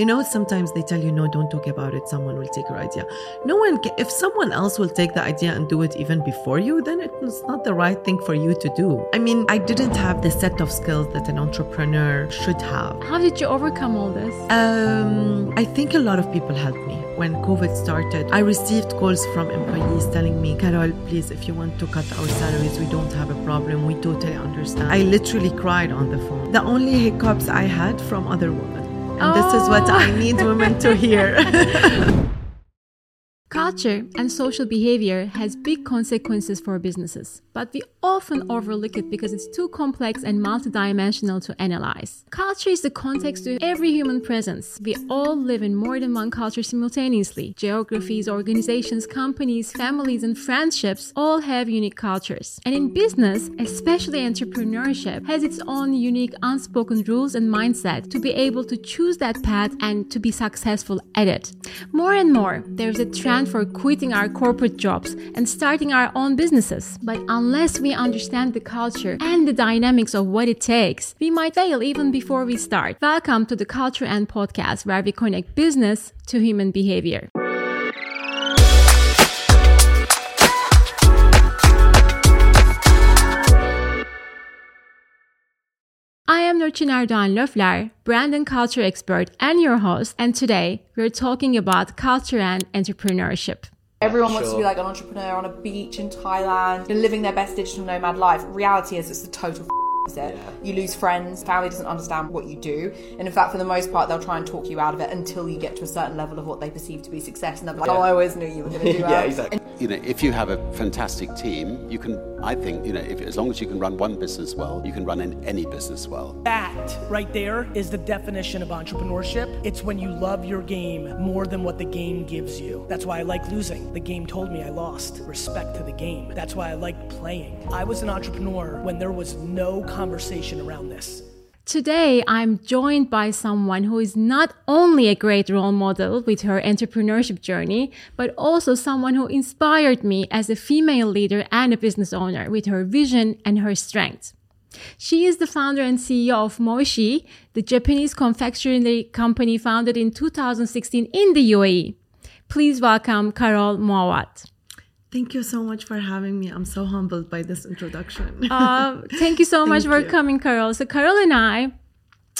You know, sometimes they tell you, no, don't talk about it. Someone will take your idea. No one, ca- if someone else will take the idea and do it even before you, then it's not the right thing for you to do. I mean, I didn't have the set of skills that an entrepreneur should have. How did you overcome all this? Um, I think a lot of people helped me. When COVID started, I received calls from employees telling me, Carole, please, if you want to cut our salaries, we don't have a problem. We totally understand. I literally cried on the phone. The only hiccups I had from other women. And this is what I need women to hear. Culture and social behavior has big consequences for businesses, but we often overlook it because it's too complex and multidimensional to analyze. Culture is the context to every human presence. We all live in more than one culture simultaneously. Geographies, organizations, companies, families, and friendships all have unique cultures. And in business, especially entrepreneurship, has its own unique unspoken rules and mindset to be able to choose that path and to be successful at it. More and more, there's a trend for quitting our corporate jobs and starting our own businesses. But unless we understand the culture and the dynamics of what it takes, we might fail even before we start. Welcome to the Culture and Podcast, where we connect business to human behavior. I am Nurçin Erdoğan Löfler, brand and culture expert and your host, and today we're talking about culture and entrepreneurship. Everyone wants to be like an entrepreneur on a beach in Thailand, you're living their best digital nomad life. Reality is it's the total opposite. You lose friends, family doesn't understand what you do, and in fact, for the most part, they'll try and talk you out of it until you get to a certain level of what they perceive to be success, and they're like, "Oh, I always knew you were going to do yeah, well." exactly. You know, if you have a fantastic team, you can. I think you know, if, as long as you can run one business well, you can run in any business well. That right there is the definition of entrepreneurship. It's when you love your game more than what the game gives you. That's why I like losing. The game told me I lost. Respect to the game. That's why I like playing. I was an entrepreneur when there was no conversation around this. Today, I'm joined by someone who is not only a great role model with her entrepreneurship journey, but also someone who inspired me as a female leader and a business owner with her vision and her strength. She is the founder and CEO of M'OISHÎ, the Japanese confectionery company founded in 2016 in the UAE. Please welcome Carole Moawad. Thank you so much for having me. I'm so humbled by this introduction. Uh, thank you so much for you. coming, Carole. So, Carole and I,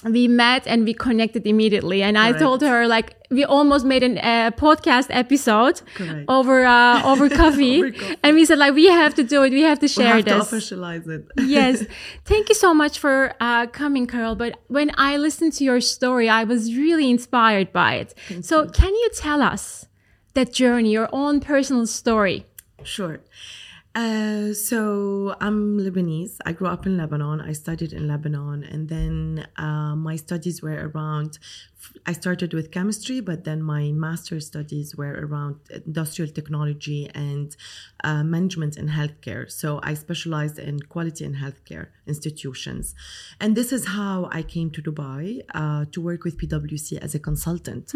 we met and we connected immediately. And I told her, like, we almost made a uh, podcast episode Correct. over uh, over coffee. Over coffee. And we said, like, we have to do it. We have to we share have to officialize it. yes. Thank you so much for uh, coming, Carole. But when I listened to your story, I was really inspired by it. so, can you tell us that journey, your own personal story? Sure. Uh, so I'm Lebanese. I grew up in Lebanon. I studied in Lebanon, and then uh, my studies were around. I started with chemistry, but then my master's studies were around industrial technology and uh, management in healthcare. So I specialized in quality in healthcare institutions, and this is how I came to Dubai uh, to work with PwC as a consultant.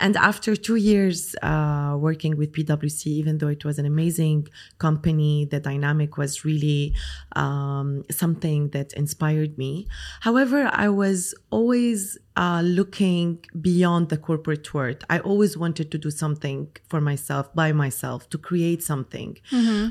And after two years uh, working with PwC, even though it was an amazing company, the dynamic was really um, something that inspired me. However, I was always uh, looking beyond the corporate world. I always wanted to do something for myself, by myself, to create something.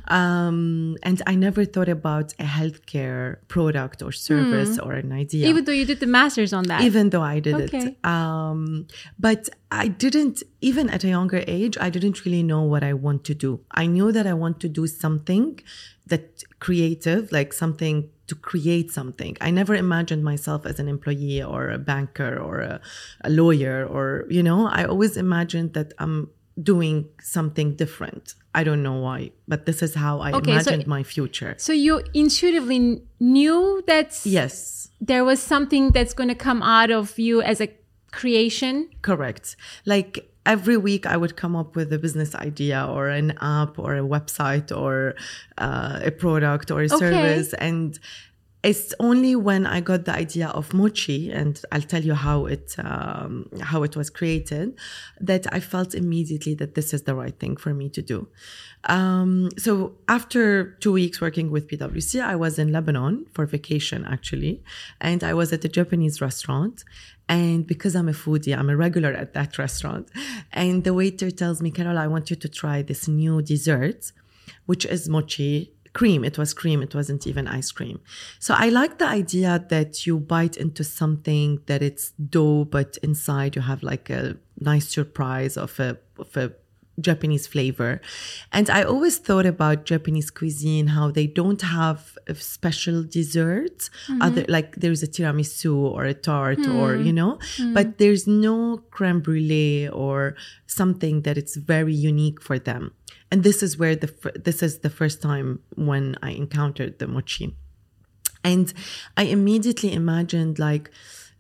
Um, and I never thought about a healthcare product or service or an idea Even though you did the master's on that. even though I did Okay. it. Um, but I didn't, even at a younger age, I didn't really know what I want to do. I knew that I want to do something that creative, like something to create something. I never imagined myself as an employee or a banker or a, a lawyer or, you know, I always imagined that I'm doing something different. I don't know why, but this is how I Okay, so- imagined my future. So you intuitively knew that Yes. there was something that's going to come out of you as a creation. Correct. Like every week, I would come up with a business idea or an app or a website or uh, a product or a service. And it's only when I got the idea of Mochi, and I'll tell you how it um, how it was created, that I felt immediately that this is the right thing for me to do. Um, so after two weeks working with PwC, I was in Lebanon for vacation actually, and I was at a Japanese restaurant, And because I'm a foodie, I'm a regular at that restaurant. And the waiter tells me, Carole, I want you to try this new dessert, which is mochi cream. It was cream. It wasn't even ice cream. So I like the idea that you bite into something that it's dough, but inside you have like a nice surprise of a, of a Japanese flavor. And I always thought about Japanese cuisine, how they don't have a special desserts, mm-hmm. other like there's a tiramisu or a tart or, hmm. you know, hmm. but there's no creme brulee or something that it's very unique for them. And this is where the, this is the first time when I encountered the mochi. And I immediately imagined like,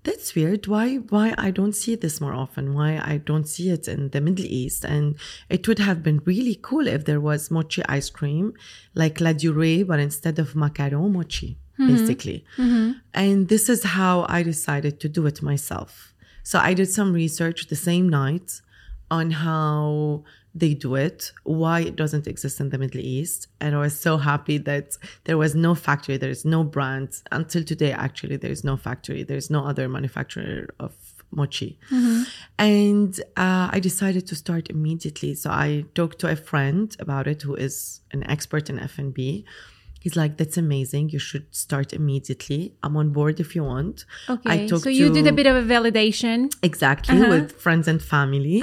that's weird. Why why I don't see this more often? Why I don't see it in the Middle East? And it would have been really cool if there was mochi ice cream, like Ladurée, but instead of macaron, mochi, mm-hmm. basically. Mm-hmm. And this is how I decided to do it myself. So I did some research the same night on how they do it, why it doesn't exist in the Middle East. And I was so happy that there was no factory, there is no brand. Until today, actually, there is no factory, there's no other manufacturer of mochi. And uh, I decided to start immediately. So I talked to a friend about it who is an expert in F&B. He's like, that's amazing. You should start immediately. I'm on board if you want. Okay. talked So you did a bit of a validation. Exactly, with friends and family.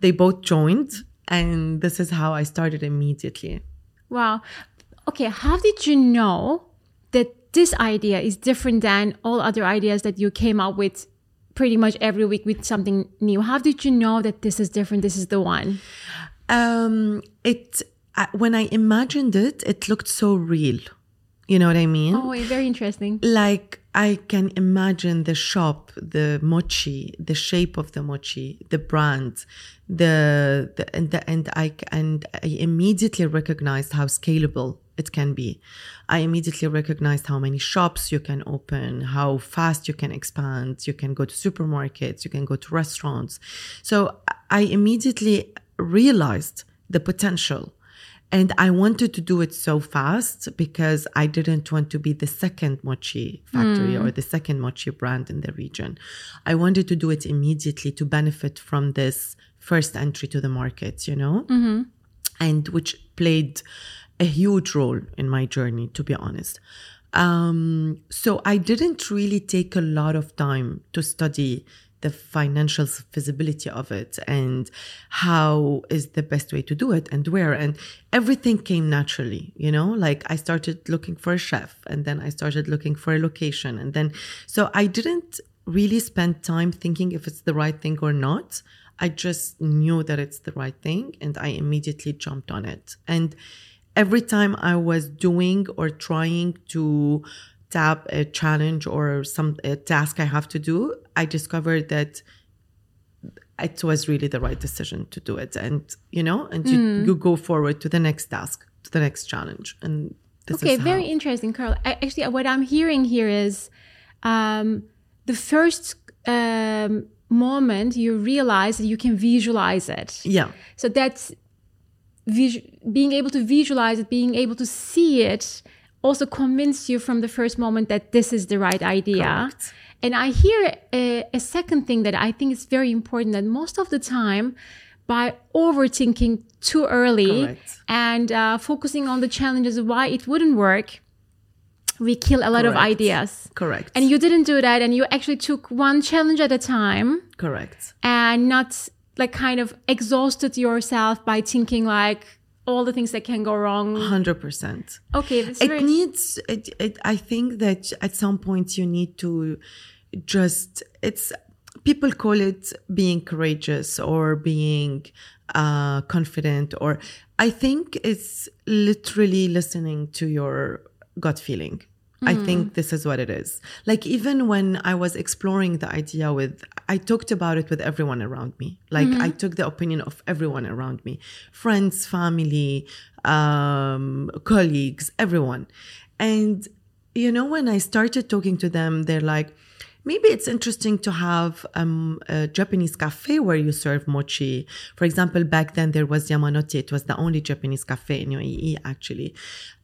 They both joined, and this is how I started immediately. Wow. Okay. How did you know that this idea is different than all other ideas that you came up with pretty much every week with something new? How did you know that this is different? This is the one? Um, it when I imagined it, it looked so real. You know what I mean? Oh, it's very interesting. like I can imagine the shop, the mochi, the shape of the mochi, the brand, the, the and the, and I and I immediately recognized how scalable it can be. I immediately recognized how many shops you can open, how fast you can expand. You can go to supermarkets, you can go to restaurants. So I immediately realized the potential. And I wanted to do it so fast because I didn't want to be the second mochi factory or the second mochi brand in the region. I wanted to do it immediately to benefit from this first entry to the market, you know? And which played a huge role in my journey, to be honest. Um, so I didn't really take a lot of time to study the financial feasibility of it and how is the best way to do it and where. And everything came naturally you know? Like i started looking for a chef and then i started looking for a location and then so i didn't really spend time thinking if it's the right thing or not. I just knew that it's the right thing and i immediately jumped on it. And every time I was doing or trying to tap a challenge or some a task I have to do, I discovered that it was really the right decision to do it. And you know, and you, you go forward to the next task, to the next challenge. And this Okay, very how. interesting, Carole. A- Actually, what I'm hearing here is um, the first um, moment you realize that you can visualize it. yeah, So that's visu- being able to visualize it, being able to see it, also convince you from the first moment that this is the right idea. Correct. And I hear a, a second thing that I think is very important that most of the time, by overthinking too early Correct. and uh, focusing on the challenges of why it wouldn't work, we kill a lot of ideas. correct. And you didn't do that, and you actually took one challenge at a time correct. and not like kind of exhausted yourself by thinking like all the things that can go wrong. Hundred percent. Okay, that's it very needs it, it i think that at some point you need to just it's people call it being courageous or being uh confident or i think it's literally listening to your gut feeling I think this is what it is. Like even when I was exploring the idea with I talked about it with everyone around me. Like I took the opinion of everyone around me. Friends, family, um colleagues, everyone. And you know when I started talking to them they're like maybe it's interesting to have um, a Japanese cafe where you serve mochi. For example, back then there was Yamanote. It was the only Japanese cafe in UAE, actually.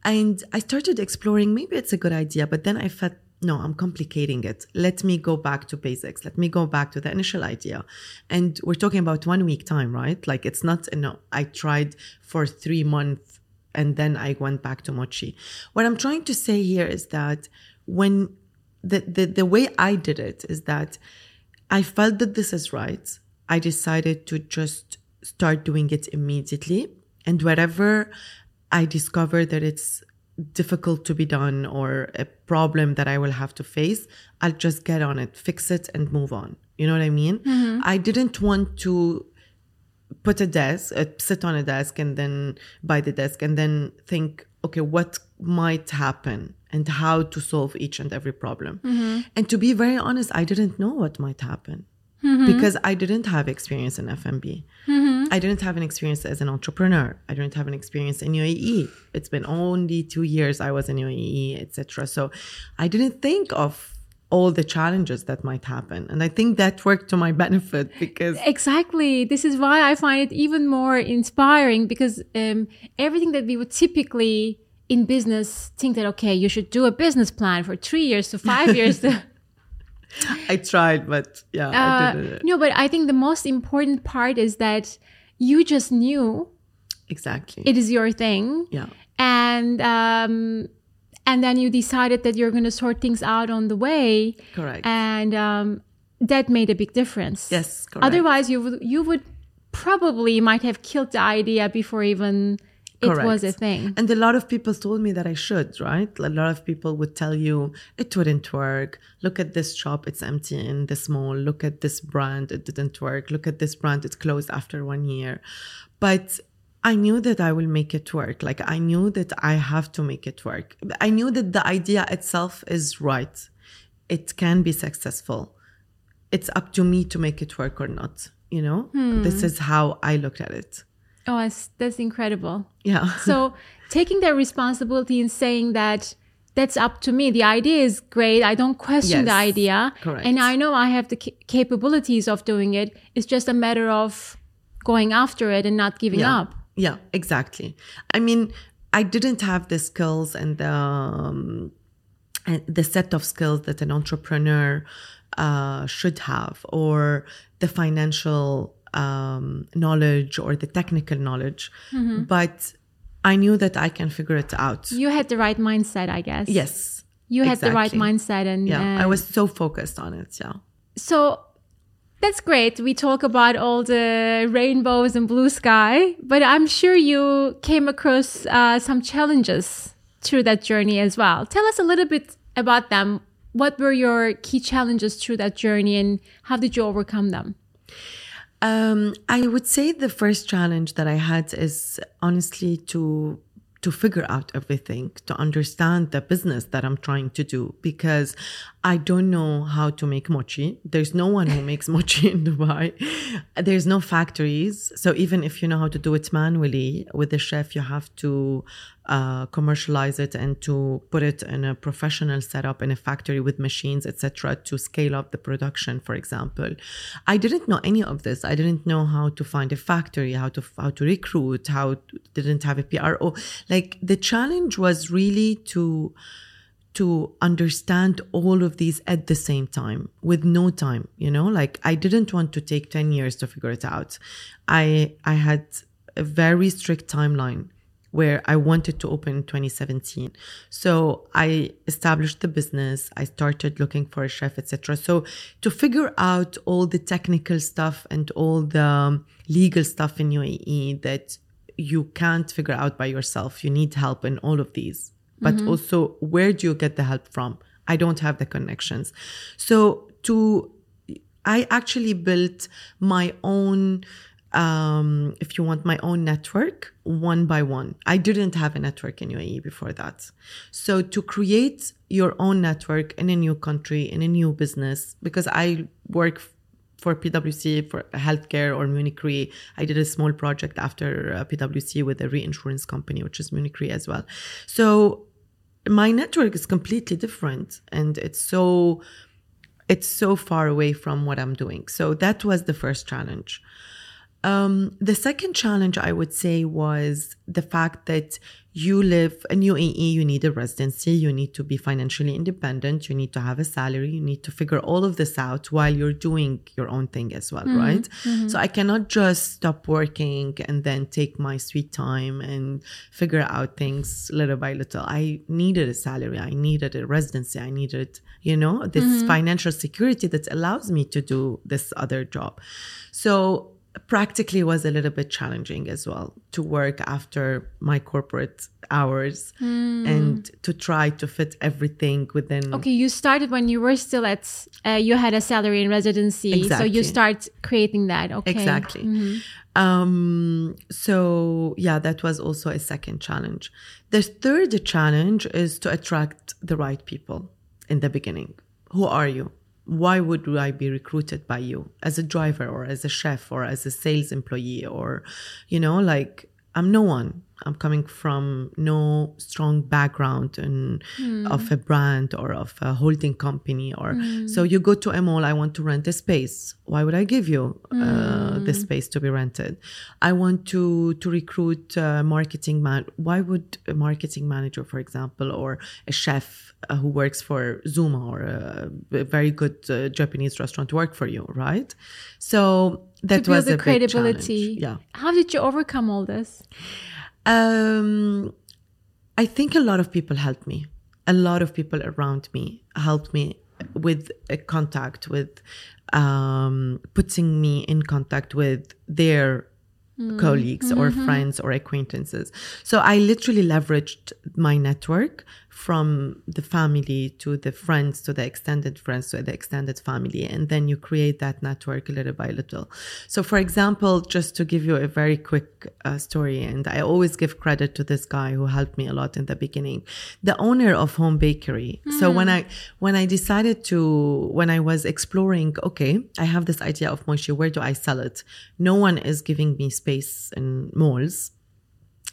And I started exploring, maybe it's a good idea, but then I felt no, I'm complicating it. Let me go back to basics. Let me go back to the initial idea. And we're talking about one week time, right? Like it's not, no, I tried for three months and then I went back to mochi. What I'm trying to say here is that when the, the, the way I did it is that I felt that this is right. I decided to just start doing it immediately. And wherever I discover that it's difficult to be done or a problem that I will have to face, I'll just get on it, fix it, and move on. You know what I mean? I didn't want to put a desk, uh, sit on a desk, and then by the desk, and then think, okay, what might happen and how to solve each and every problem. Mm-hmm. And to be very honest, I didn't know what might happen mm-hmm. because I didn't have experience in F&B. Mm-hmm. I didn't have an experience as an entrepreneur. I didn't have an experience in UAE. It's been only two years I was in UAE, etc. So I didn't think of all the challenges that might happen, and I think that worked to my benefit because Exactly. This is why I find it even more inspiring because um, everything that we would typically in business think that, okay, you should do a business plan for three years to five years. To, I tried, but yeah, I uh, didn't. no, but I think the most important part is that you just knew Exactly. it is your thing. yeah. And, um, and then you decided that you're going to sort things out on the way. Correct. And um, that made a big difference. Yes, correct. Otherwise, you would you would probably might have killed the idea before even it was a thing. And a lot of people told me that I should, right? A lot of people would tell you it wouldn't work. Look at this shop, it's empty in this mall. Look at this brand, it didn't work. Look at this brand, it closed after one year. But I knew that I will make it work. Like I knew that I have to make it work. I knew that the idea itself is right. It can be successful. It's up to me to make it work or not. You know, hmm. this is how I looked at it. Oh, that's, that's incredible. Yeah. So taking that responsibility and saying that that's up to me. The idea is great. I don't question the idea. correct. And I know I have the ca- capabilities of doing it. It's just a matter of going after it and not giving yeah. up. Yeah, exactly. I mean, I didn't have the skills and the, um, and the set of skills that an entrepreneur uh, should have, or the financial um, knowledge or the technical knowledge. Mm-hmm. But I knew that I can figure it out. You had the right mindset, I guess. yes. You had the right mindset and Yeah, I was so focused on it. Yeah. So that's great. We talk about all the rainbows and blue sky, but I'm sure you came across uh, some challenges through that journey as well. Tell us a little bit about them. What were your key challenges through that journey and how did you overcome them? Um, I would say the first challenge that I had is honestly to to figure out everything, to understand the business that I'm trying to do because I don't know how to make mochi. There's no one who makes mochi in Dubai. There's no factories. So even if you know how to do it manually with the chef, you have to uh, commercialize it and to put it in a professional setup in a factory with machines, etc., to scale up the production. For example, I didn't know any of this. I didn't know how to find a factory, how to how to recruit, how didn't have a PRO. Like the challenge was really to to understand all of these at the same time with no time you know? Like i didn't want to take 10 years to figure it out. I i had a very strict timeline where i wanted to open in 2017 so i established the business i started looking for a chef etc so to figure out all the technical stuff and all the um, legal stuff in uae that you can't figure out by yourself you need help in all of these but also where do you get the help from? I don't have the connections. So to i actually built my own um, if you want my own network one by one. I didn't have a network in uae before that. So to create your own network in a new country in a new business because i work for PwC for healthcare or Munich Re. I did a small project after uh, PwC with a reinsurance company, which is Munich Re as well. So my network is completely different, and it's so it's so far away from what I'm doing. So that was the first challenge. Um, the second challenge I would say was the fact that you live in UAE, you need a residency, you need to be financially independent, you need to have a salary, you need to figure all of this out while you're doing your own thing as well, mm-hmm. right? Mm-hmm. So I cannot just stop working and then take my sweet time and figure out things little by little. I needed a salary, I needed a residency, I needed, you know, this mm-hmm. financial security that allows me to do this other job. So practically was a little bit challenging as well to work after my corporate hours and to try to fit everything within Okay, you started when you were still at, uh, you had a salary in residency. So you start creating that. Okay. Exactly. Um, so yeah, that was also a second challenge. The third challenge is to attract the right people in the beginning. Who are you? Why would I be recruited by you as a driver or as a chef or as a sales employee or, you know, like I'm no one. I'm coming from no strong background in, of a brand or of a holding company or so you go to a mall. I want to rent a space. Why would I give you uh, the space to be rented? I want to to recruit uh, marketing man. Why would a marketing manager, for example, or a chef uh, who works for Zuma or a, a very good uh, Japanese restaurant work for you, right? So that was the a credibility. Yeah. How did you overcome all this? Um, I think a lot of people helped me. A lot of people around me helped me with a contact, with um, putting me in contact with their colleagues or friends or acquaintances. So I literally leveraged my network from the family to the friends to the extended friends to the extended family. And then you create that network little by little. So, for example, just to give you a very quick uh, story, and I always give credit to this guy who helped me a lot in the beginning, the owner of Home Bakery. So when I when I decided to when I was exploring, okay, I have this idea of mochi, where do I sell it? No one is giving me space in malls.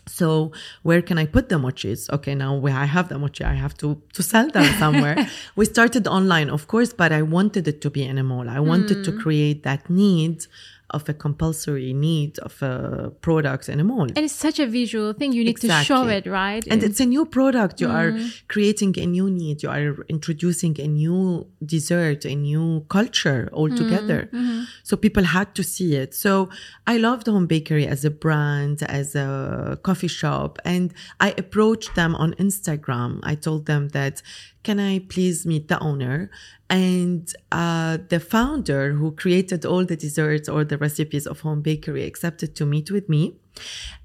So where can I put the mochis? Okay, now where I have the mochi, I have to to sell them somewhere. we started online, of course, but I wanted it to be in a mall. I wanted to hmm. create that need of a compulsory need of a product in a mall. And it's such a visual thing. You need to show it, right? And it's a new product. You are mm-hmm. creating a new need. You are introducing a new dessert, a new culture altogether. Mm-hmm. Mm-hmm. So people had to see it. So I loved Home Bakery as a brand, as a coffee shop. And I approached them on Instagram. I told them that, can I please meet the owner? And uh, the founder who created all the desserts or the recipes of Home Bakery accepted to meet with me.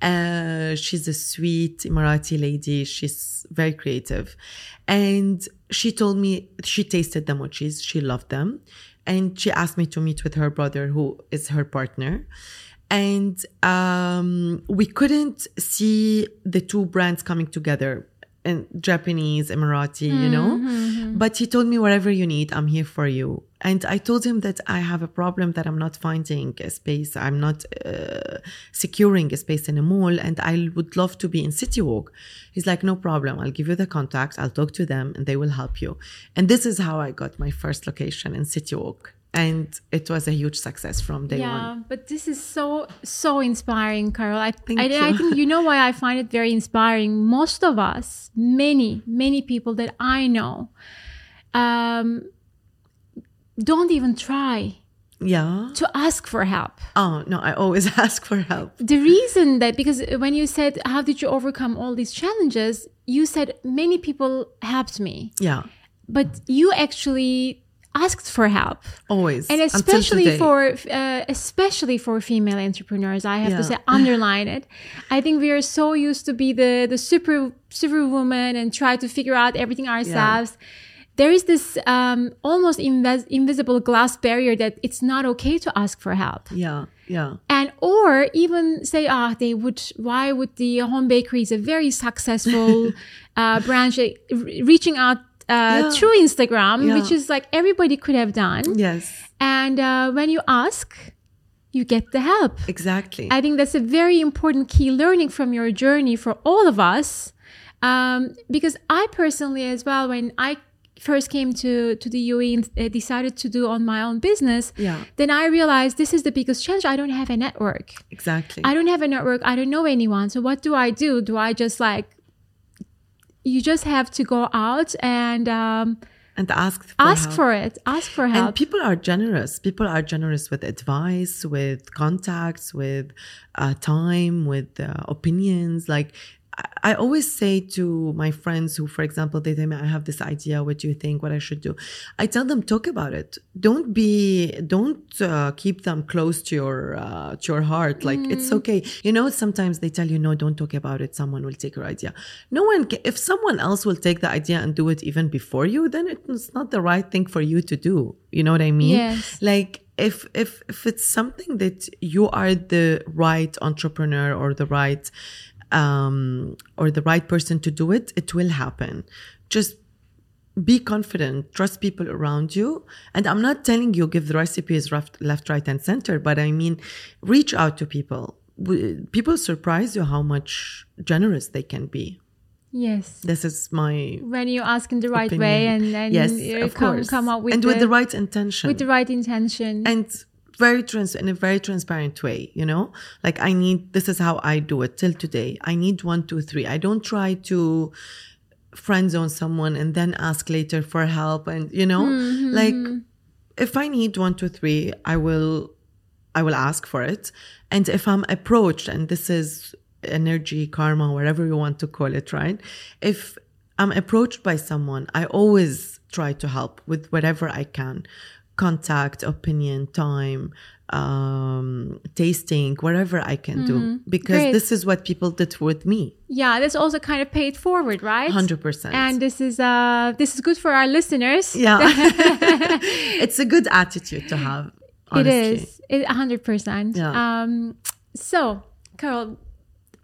Uh, she's a sweet Emirati lady. She's very creative. And she told me she tasted the mochis. She loved them. And she asked me to meet with her brother, who is her partner. And um, we couldn't see the two brands coming together in Japanese, Emirati, you know? But he told me, whatever you need, I'm here for you. And I told him that I have a problem that I'm not finding a space. I'm not uh, securing a space in a mall and I would love to be in City Walk. He's like, no problem. I'll give you the contact. I'll talk to them and they will help you. And this is how I got my first location in City Walk. And it was a huge success from day yeah, one. but this is so so inspiring, Carole. I, Thank I, I think you know why I find it very inspiring. Most of us, many many people that I know, um, don't even try Yeah. to ask for help. Oh, no, I always ask for help. The reason that because when you said how did you overcome all these challenges, you said many people helped me, Yeah. but you actually asked for help. Always. and especially for uh, especially for female entrepreneurs i have to say underline it i think we are so used to be the the super superwoman and try to figure out everything ourselves there is this um, almost invis- invisible glass barrier that it's not okay to ask for help Yeah. Yeah. and or even say ah they would why would the home bakery is a very successful uh, branch uh, reaching out Yeah. through instagram Yeah. which is like everybody could have done Yes. and uh, when you ask, you get the help. Exactly. I think that's a very important key learning from your journey for all of us. Um, because I personally, as well, when I first came to to the UAE and uh, decided to do on my own business, Yeah. then I realized this is the biggest challenge. I don't have a network. Exactly. I don't have a network. I don't know anyone. So what do I do? Do I just like you just have to go out and um, and ask for ask help. for it. Ask for help. And people are generous. People are generous with advice, with contacts, with uh, time, with uh, opinions. Like I- always say to my friends who, for example, they tell me, I have this idea. What do you think? What I should do? I tell them, talk about it. Don't be, don't uh, keep them close to your, uh, to your heart. Like it's okay. You know, sometimes they tell you, no, don't talk about it. Someone will take your idea. No one, ca- if someone else will take the idea and do it even before you, then it's not the right thing for you to do. You know what I mean? Yes. Like if if if it's something that you are the right entrepreneur or the right um or the right person to do it, it will happen. Just be confident trust people around you and i'm not telling you give the recipes left, left right and center but i mean reach out to people people surprise you how much generous they can be yes. this is my When you ask in the right opinion. way and then yes you of come, course come up with and the, with the right intention with the right intention. and very trans in a very transparent way you know? Like i need this is how i do it till today. I need one two three. I don't try to friend zone someone and then ask later for help and you know? Mm-hmm. Like if i need one two three i will i will ask for it. And if i'm approached and this is energy karma whatever you want to call it right? If i'm approached by someone i always try to help with whatever i can contact opinion time um tasting whatever i can do because Great. this is what people did with me yeah, that's also kind of paid forward, right? 100% And this is uh this is good for our listeners. yeah it's a good attitude to have honestly. It is. It hundred percent. Um so, Carole,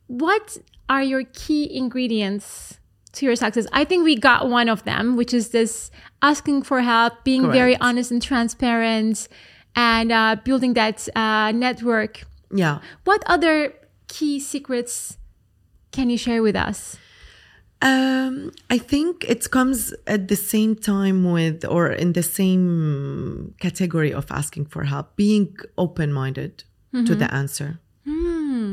what are your key ingredients to your success? I think we got one of them, which is this asking for help, being very honest and transparent, and uh, building that uh, network. yeah What other key secrets can you share with us? Um, I think it comes at the same time with, or in the same category of asking for help, being open minded to the answer.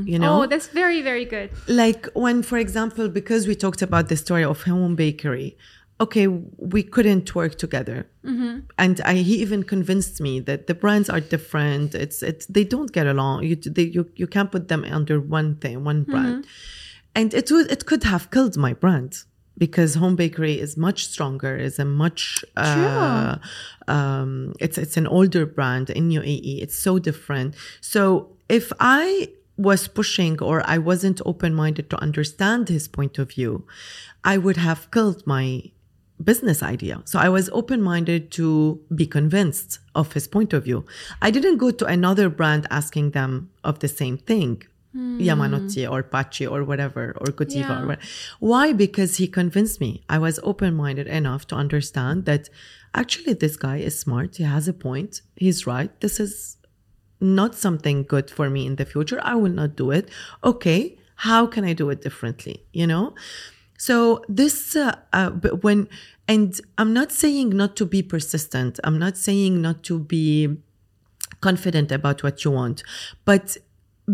You know, Oh, that's very, very good. like when, for example, because we talked about the story of home bakery, okay, we couldn't work together, and I, he even convinced me that the brands are different. It's it's they don't get along. You they, you you can't put them under one thing, one brand, and it would it could have killed my brand because home bakery is much stronger is a much uh, um, it's it's an older brand in UAE it's so different. So if I was pushing or I wasn't open minded to understand his point of view I would have killed my business idea. So I was open minded to be convinced of his point of view. I didn't go to another brand asking them of the same thing. Hmm. Yamanote or Pachi or whatever, or Godiva Yeah. or whatever. Why? Because he convinced me. I was open minded enough to understand that actually this guy is smart. He has a point. He's right. This is not something good for me in the future. I will not do it. Okay, how can I do it differently? You know? So this, uh, uh, when, and I'm not saying not to be persistent. I'm not saying not to be confident about what you want, but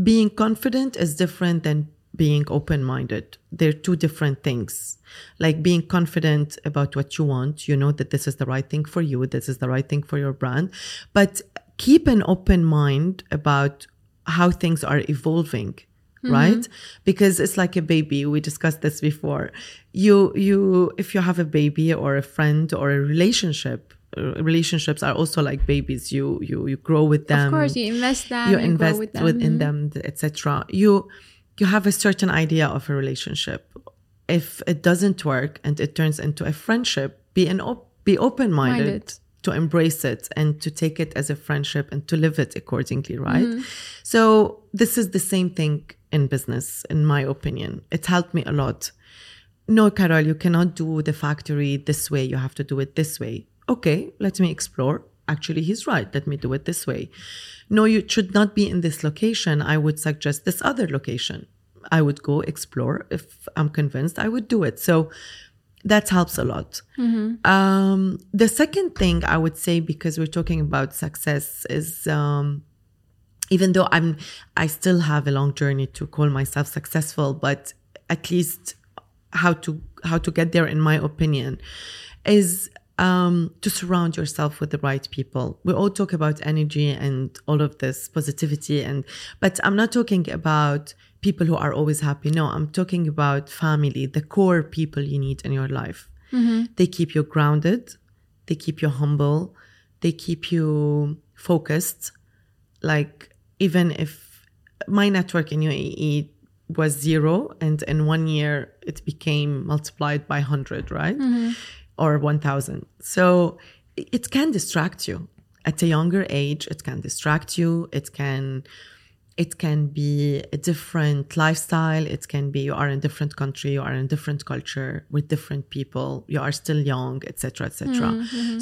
being confident is different than being open minded. They're two different things. Like being confident about what you want, you know that this is the right thing for you, this is the right thing for your brand, but keep an open mind about how things are evolving right because it's like a baby we discussed this before you you if you have a baby or a friend or a relationship uh, relationships are also like babies you you you grow with them of course, you invest them. you grow invest with them. within Mhm. them etc you you have a certain idea of a relationship if it doesn't work and it turns into a friendship be an op- be open Minded. To embrace it and to take it as a friendship and to live it accordingly right? Mm-hmm. so this is the same thing in business in my opinion. It helped me a lot. No Carole you cannot do the factory this way. You have to do it this way. Okay let me explore. Actually he's right. Let me do it this way. No you should not be in this location. I would suggest this other location. I would go explore. If i'm convinced i would do it. So that helps a lot. Um, the second thing I would say, because we're talking about success, is um, even though I'm, I still have a long journey to call myself successful, but at least how to how to get there, in my opinion, is um, to surround yourself with the right people. We all talk about energy and all of this positivity, and but I'm not talking about people who are always happy. No, I'm talking about family, the core people you need in your life. Mm-hmm. They keep you grounded, they keep you humble, they keep you focused. Like even if my network in UAE was zero and in one year it became multiplied by 100 right? Mm-hmm. Or 1000 so it can distract you. At a younger age it can distract you. It can it can be a different lifestyle it can be you are in a different country you are in a different culture with different people you are still young etc etc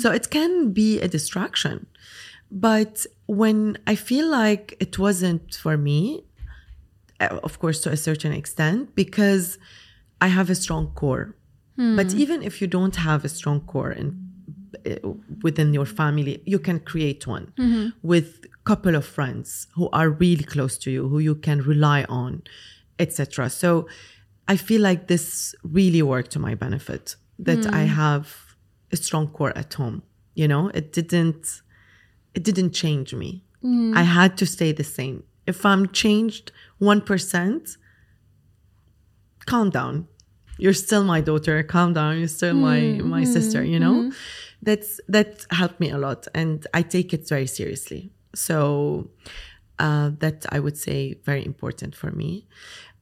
so it can be a distraction. But when i feel like it wasn't for me uh, of course to a certain extent because i have a strong core. But even if you don't have a strong core in uh, within your family you can create one with couple of friends who are really close to you who you can rely on etc so i feel like this really worked to my benefit that i hmm. have a strong core at home you know? It didn't it didn't change me. Hmm. I had to stay the same. If i'm changed 1% calm down. You're still my daughter. Calm down. You're still my hmm, my sister you know? that's that helped me a lot and i take it very seriously so uh, that i would say very important for me.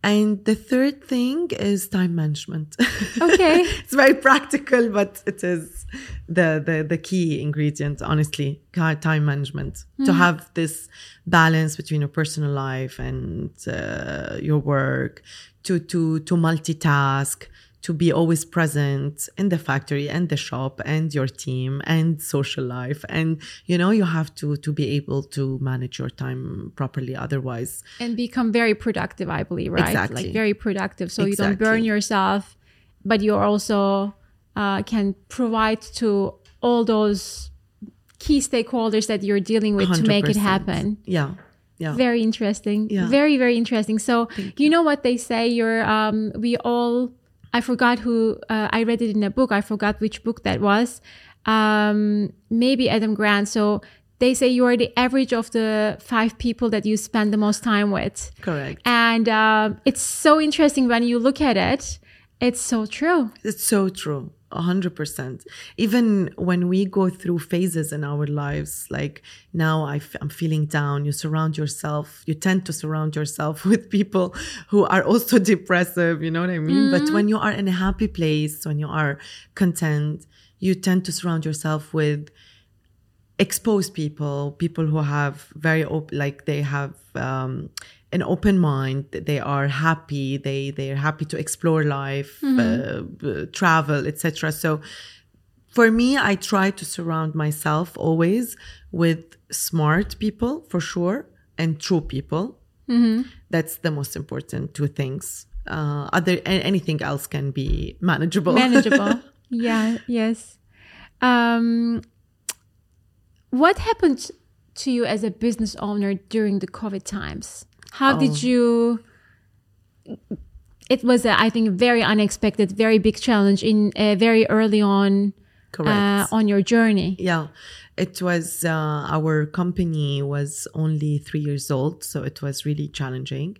And the third thing is time management. Okay. it's very practical but it is the the, the key ingredient honestly time management. To have this balance between your personal life and uh, your work to to to multitask to be always present in the factory and the shop and your team and social life. And you know you have to to be able to manage your time properly otherwise. And become very productive i believe right? Exactly. like very productive. So you don't burn yourself but you also uh, can provide to all those key stakeholders that you're dealing with to make it happen. Yeah. Yeah. Very interesting. Yeah. very very interesting. So you. know what they say you're um we all i forgot who uh, i read it in a book. I forgot which book that was. Um maybe adam grant. So they say you are the average of the five people that you spend the most time with. Correct. And um it's so interesting when you look at it. It's so true. It's so true. A hundred percent. Even when we go through phases in our lives, like now I f- I'm feeling down, you surround yourself, you tend to surround yourself with people who are also depressive, you know what I mean? But when you are in a happy place, when you are content, you tend to surround yourself with exposed people, people who have very open, like they have um, an open mind. They are happy. They they are happy to explore life, uh, travel, etc. So, for me, I try to surround myself always with smart people for sure and true people. That's the most important two things. Uh, other anything else can be manageable. manageable yeah yes um what happened to you as a business owner during the covid times how Oh. did you it was a, i think very unexpected very big challenge in uh, very early on Correct. uh, on your journey Yeah, it was uh, our company was only three years old, so it was really challenging.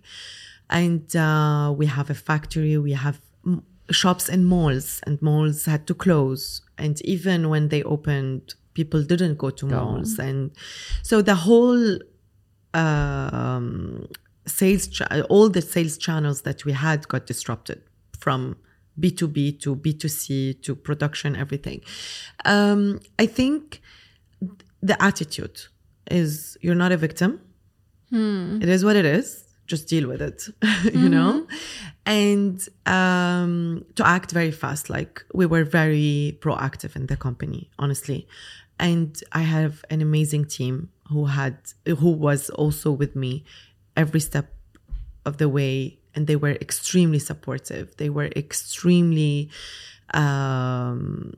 And uh, we have a factory, we have m- shops and malls, and malls had to close. And even when they opened, people didn't go to malls, and so the whole um, sales, cha- all the sales channels that we had got disrupted from B2B to B2C to production, everything. Um, I think the attitude is you're not a victim. It is what it is. Just deal with it, you know? And um, to act very fast. Like we were very proactive in the company, honestly. And I have an amazing team who had, who was also with me every step of the way and they were extremely supportive they were extremely um,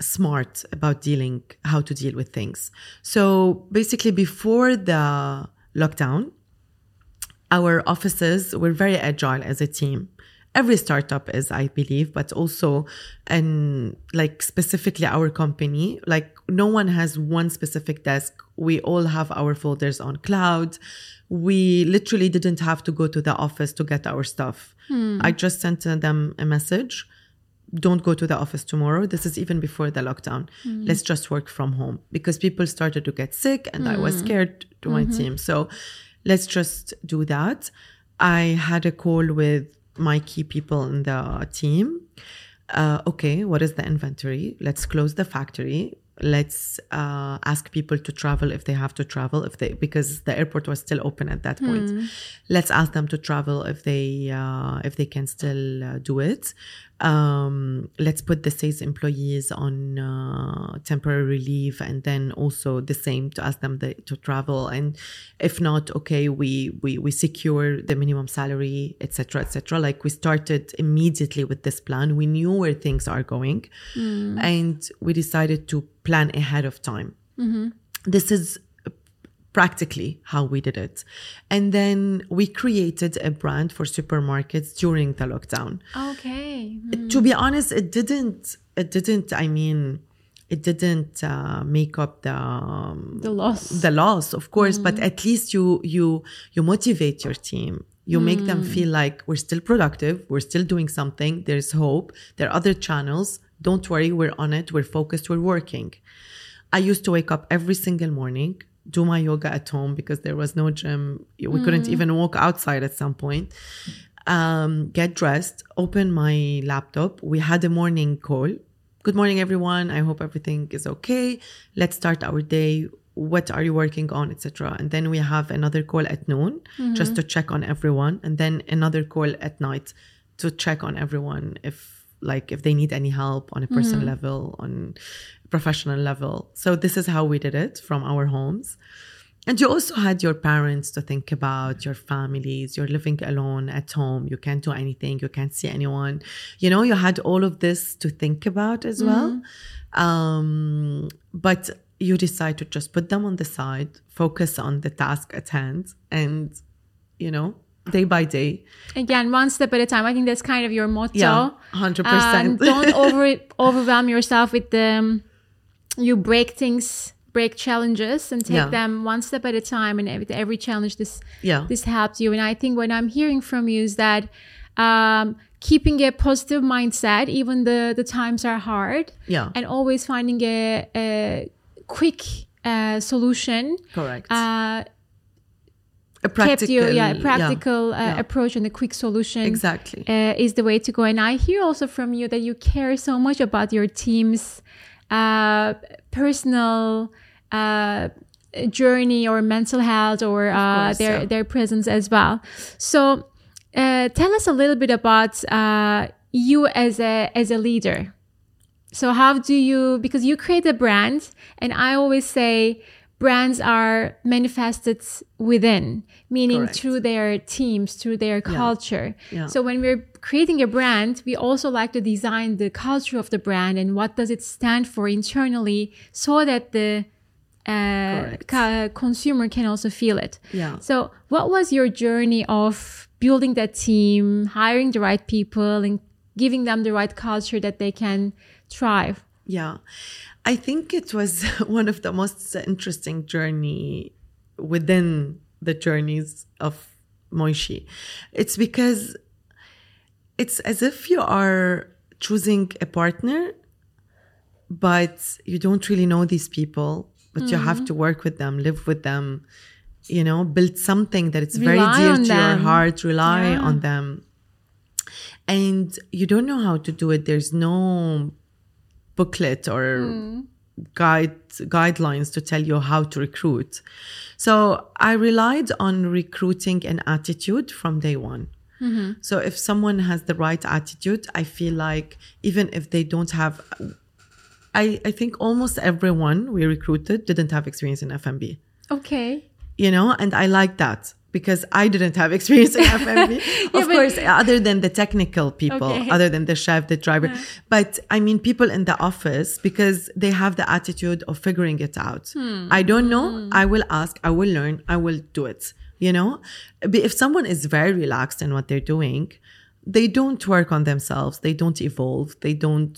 smart about dealing how to deal with things. So basically, before the lockdown, our offices were very agile as a team every startup is i believe but also and like specifically our company. Like no one has one specific desk. We all have our folders on cloud. We literally didn't have to go to the office to get our stuff. Hmm. I just sent them a message. Don't go to the office tomorrow. This is even before the lockdown. Hmm. Let's just work from home. Because people started to get sick and I was hmm. scared to my mm-hmm. team. So let's just do that. I had a call with my key people in the team. Uh, okay, what is the inventory? Let's close the factory. Let's uh, ask people to travel if they have to travel, if they because the airport was still open at that point. Let's ask them to travel if they uh, if they can still uh, do it. Um, let's put the sales employees on uh, temporary leave, and then also the same to ask them the, to travel. And if not, okay, we we we secure the minimum salary, etc., etc. Like we started immediately with this plan. We knew where things are going, and we decided to plan ahead of time. This is practically how we did it. And then we created a brand for supermarkets during the lockdown. Okay. To be honest, it didn't, it didn't, I mean, it didn't uh, make up the um, The loss. the loss of course but at least you you you motivate your team you make them feel like we're still productive we're still doing something there's hope there are other channels don't worry we're on it we're focused we're working i used to wake up every single morning do my yoga at home because there was no gym. We couldn't mm. even walk outside at some point. Um, get dressed open my laptop. We had a morning call. Good morning everyone. I hope everything is okay. Let's start our day. What are you working on etc and then we have another call at noon mm-hmm. just to check on everyone and then another call at night to check on everyone if like if they need any help on a personal mm. level on professional level so this is how we did it from our homes and you also had your parents to think about, your families. You're living alone at home. You can't do anything. You can't see anyone. You know, you had all of this to think about as well. Mm-hmm. Um, but you decide to just put them on the side, focus on the task at hand, and, you know, day by day. Again, one step at a time. I think that's kind of your motto. Yeah, 100%. Uh, and don't over overwhelm yourself with the. Um, You break things, break challenges, and take Yeah. them one step at a time. And with every challenge, this Yeah. this helps you. And I think what I'm hearing from you is that um, keeping a positive mindset, even the the times are hard, Yeah. and always finding a, a quick uh, solution. Correct. Uh, a kept practical, you, yeah, practical Uh, yeah. approach and a quick solution Exactly. uh, is the way to go. And I hear also from you that you care so much about your team's uh, personal uh, journey or mental health or uh, course, their their presence as well. So uh, tell us a little bit about uh, you as a as a leader. So how do you because you create a brand and I always say brands are manifested within meaning Correct. through their teams through their culture. Yeah. So when we're creating a brand, we also like to design the culture of the brand and what does it stand for internally so that the uh, ca- consumer can also feel it. Yeah. So, what was your journey of building that team, hiring the right people, and giving them the right culture that they can thrive? Yeah. I think it was one of the most interesting journey within the journeys of M'OISHÎ. It's because it's as if you are choosing a partner, but you don't really know these people, but you have to work with them, live with them, you know, build something that it's very dear to your heart, rely Yeah. on them. And you don't know how to do it. There's no booklet or mm. guide guidelines to tell you how to recruit. So I relied on recruiting an attitude from day one. Mm-hmm. So if someone has the right attitude, I feel like even if they don't have I, I think almost everyone we recruited didn't have experience in F&B Okay. you know and i like that because I didn't have experience in F&B. of but- course, other than the technical people, Okay. other than the chef, the driver. But I mean, people in the office because they have the attitude of figuring it out. Hmm. I don't know. I will ask. I will learn. I will do it. You know, But if someone is very relaxed in what they're doing, they don't work on themselves. They don't evolve. They don't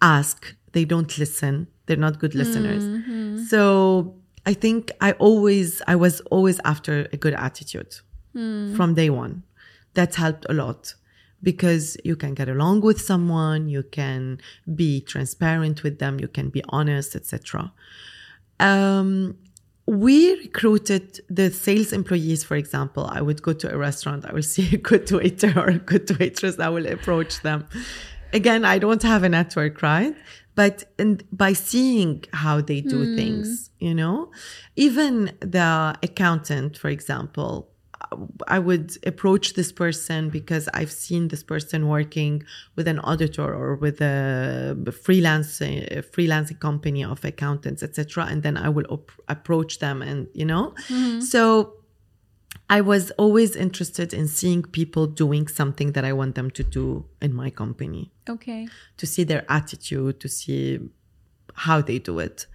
ask. They don't listen. They're not good listeners. So I think I always, I was always after a good attitude from day one. That's helped a lot because you can get along with someone, you can be transparent with them, you can be honest, etc. Um, we recruited the sales employees, for example. I would go to a restaurant, I will see a good waiter or a good waitress, I will approach them. Again, I don't have a network, right? But in, by seeing how they do hmm. things, you know, even the accountant, for example, uh, I would approach this person because I've seen this person working with an auditor or with a freelance a freelancing company of accountants, etc. And then I will op- approach them, and you know, hmm. so I was always interested in seeing people doing something that I want them to do in my company, Okay. to see their attitude, to see how they do it.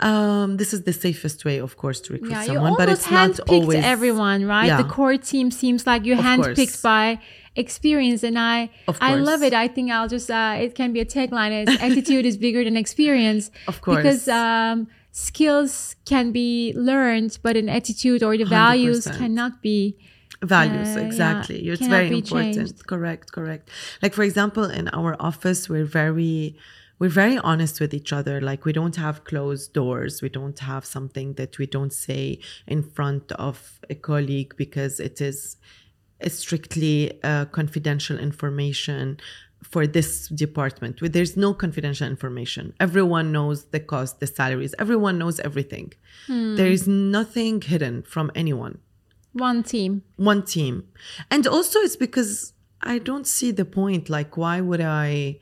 Um, this is the safest way, of course, to recruit Yeah, someone, but it's not always everyone, right? Yeah. The core team seems like you're Of handpicked course. by experience, and I I love it. I think I'll just uh, it can be a tagline: is attitude is bigger than experience. Of course. because um, skills can be learned, but an attitude or the values 100%. cannot be. values Uh, yeah, exactly it's very important changed. correct correct like for example in our office we're very we're very honest with each other like we don't have closed doors we don't have something that we don't say in front of a colleague because it is strictly uh, confidential information for this department where there's no confidential information. Everyone knows the cost the salaries. Everyone knows everything. Hmm. There is nothing hidden from anyone. One team. one team. And also it's because i don't see the point. Like why would i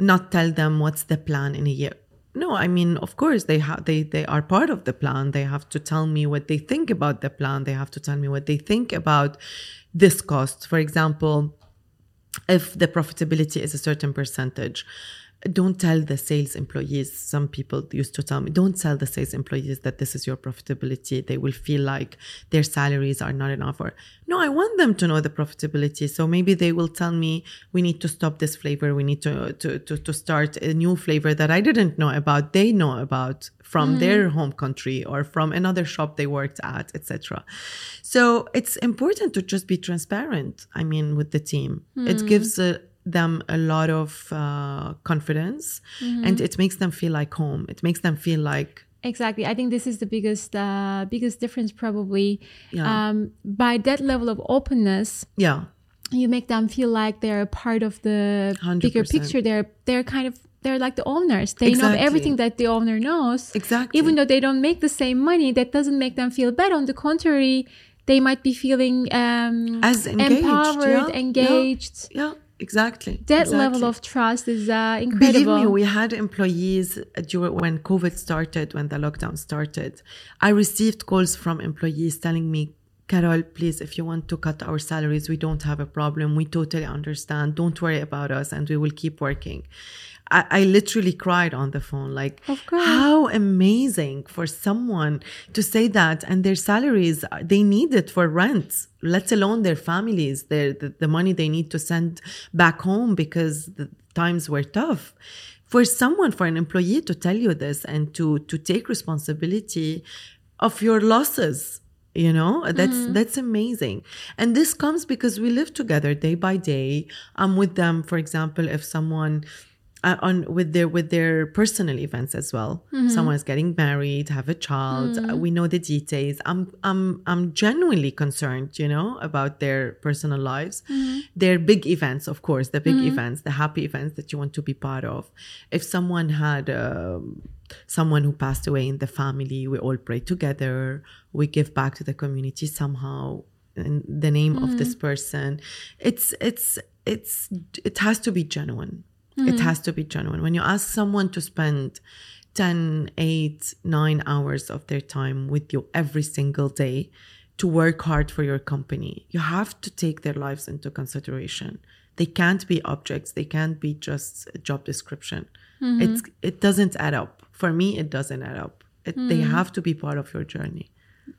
not tell them what's the plan in a year? No i mean of course they have they they are part of the plan. They have to tell me what they think about the plan. They have to tell me what they think about this cost. For example if the profitability is a certain percentage don't tell the sales employees. Some people used to tell me don't tell the sales employees that this is your profitability. They will feel like their salaries are not enough or no i want them to know the profitability. So maybe they will tell me we need to stop this flavor. We need to to to, to start a new flavor that i didn't know about they know about from their home country or from another shop they worked at etc so it's important to just be transparent i mean with the team. It gives uh, them a lot of uh, confidence and it makes them feel like home it makes them feel like Exactly. I think this is the biggest uh, biggest difference probably. Yeah. Um, by that level of openness, yeah you make them feel like they're a part of the bigger 100%. picture. They're they're kind of they're like the owners. They know everything that the owner knows. Exactly. Even though they don't make the same money, that doesn't make them feel bad. On the contrary, they might be feeling um, As engaged, empowered, yeah, yeah. engaged. yeah exactly That exactly. level of trust is uh, Believe incredible. me, we had employees during when COVID started, when the lockdown started. I received calls from employees telling me, Carole, please, if you want to cut our salaries, we don't have a problem. We totally understand. Don't worry about us, and we will keep working. I, I literally cried on the phone, like, how amazing for someone to say that, and their salaries uh, they need it for rent, let alone their families, their the, the money they need to send back home because the times were tough. For someone for an employee to tell you this and to to take responsibility of your losses you know that's mm-hmm. that's amazing. And this comes because we live together day by day. I'm with them for example if someone uh, on with their with their personal events as well. Someone is getting married have a child. Uh, we know the details. I'm i'm i'm genuinely concerned you know about their personal lives. Their big events of course the big events the happy events that you want to be part of. If someone had um, someone who passed away in the family we all pray together. We give back to the community somehow in the name of this person. It's it's it's it has to be genuine it has to be genuine when you ask someone to spend 10 8 9 hours of their time with you every single day to work hard for your company. You have to take their lives into consideration. They can't be objects. They can't be just a job description. It's it doesn't add up. For me, it doesn't add up. It, They have to be part of your journey.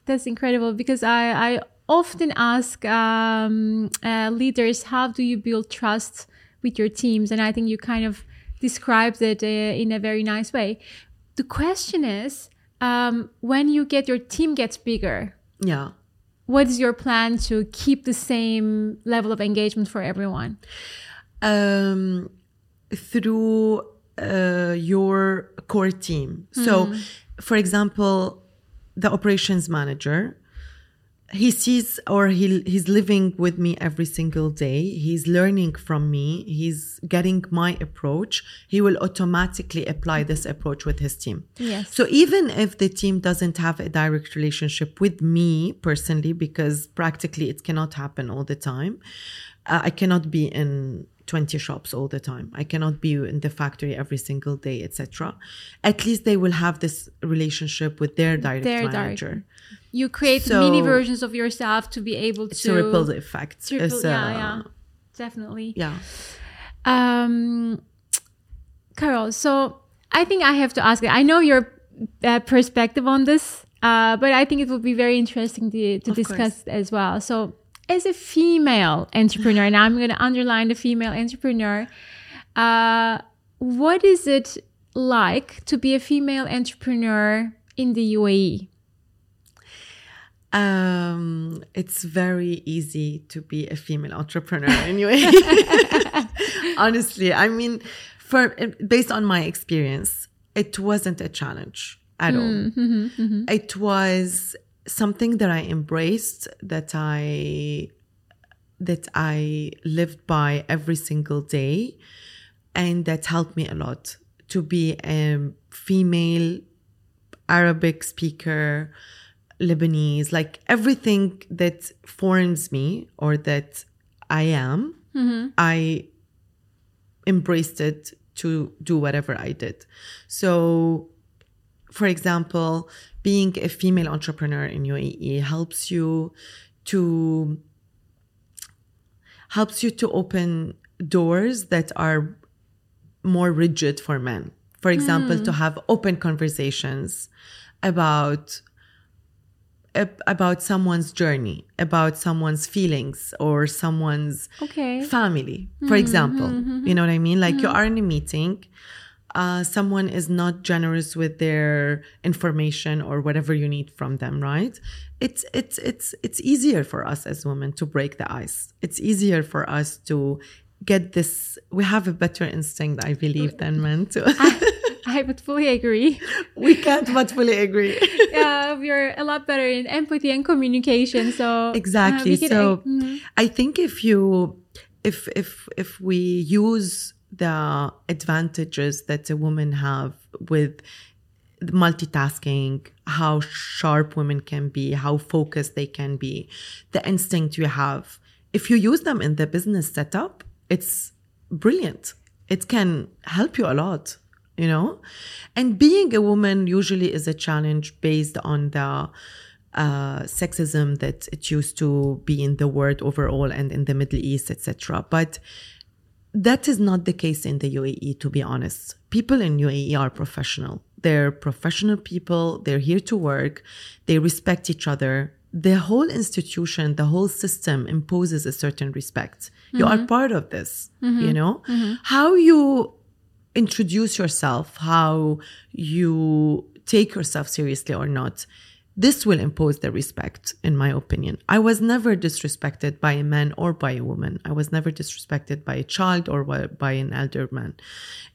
That's incredible because I, I often ask um, uh, leaders, how do you build trust with your teams? And I think you kind of described it uh, in a very nice way. The question is, um, when you get your team gets bigger, Yeah. what is your plan to keep the same level of engagement for everyone? um, through uh, your core team. So, for example, the operations manager, he sees or he he's living with me every single day. He's learning from me. He's getting my approach. He will automatically apply this approach with his team. Yes. So even if the team doesn't have a direct relationship with me personally, because practically it cannot happen all the time, uh, I cannot be in 20 shops all the time. I cannot be in the factory every single day, etc. At least they will have this relationship with their direct Their direct- manager. You create So- mini versions of yourself to be able It's to a ripple effect. Triple- It's, yeah, uh, yeah, definitely. yeah. Um, Carole, so I think I have to ask. I know your uh, perspective on this, uh, but I think it would be very interesting to, to Of discuss as well. So, as a female entrepreneur, and I'm going to underline the female entrepreneur, uh, what is it like to be a female entrepreneur in the? UAE? Um, it's very easy to be a female entrepreneur anyway. Honestly, I mean, for um, based on my experience, it wasn't a challenge at all. Mm, mm-hmm, mm-hmm. It was something that I embraced, that I that I lived by every single day, and that helped me a lot to be a female Arabic speaker, Lebanese, like everything that forms me or that I am, mm-hmm. I embraced it to do whatever I did. So, for example, being a female entrepreneur in UAE helps you to helps you to open doors that are more rigid for men. For example, to mm. have open conversations about ab- about someone's journey, about someone's feelings or someone's Okay. family, for example. Mm-hmm, mm-hmm. You know what I mean? Like you mm-hmm. are in a meeting, uh, someone is not generous with their information or whatever you need from them, right? It's it's it's it's easier for us as women to break the ice. It's easier for us to get this. We have a better instinct, I believe, than men. To I would fully agree. we can't but fully agree. yeah, we're a lot better in empathy and communication. So uh, exactly can- so Mhm. i think if you if if if we use the advantages that a woman have with multitasking how sharp women can be how focused they can be the instinct you have if you use them in the business setup it's brilliant it can help you a lot you know and being a woman usually is a challenge based on the uh, sexism that it used to be in the world overall and in the Middle East, etc. But that is not the case in the UAE, to be honest. People in UAE are professional. They're professional people. They're here to work. They respect each other. The whole institution, the whole system imposes a certain respect. You are mm-hmm. part of this, mm-hmm. you know? Mm-hmm. How you introduce yourself, how you take yourself seriously or not, this will impose the respect, in my opinion. I was never disrespected by a man or by a woman. I was never disrespected by a child or by- an elder man.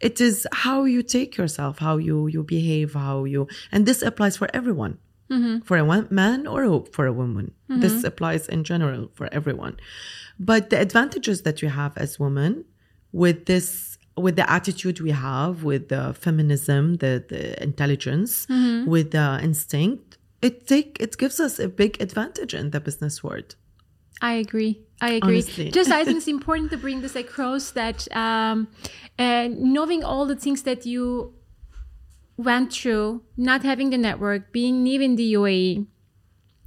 It is how you take yourself, how you, you behave, how you, and this applies for everyone. Mm-hmm. For a man or for a woman. Mm-hmm. This applies in general for everyone. But the advantages that you have as women with this with the attitude we have with the feminism the, the intelligence with the instinct it take it gives us a big advantage in the business world I agree. I agree. Honestly. Just I think it's important to bring this across that um, uh, knowing all the things that you went through, not having the network, being new in the UAE,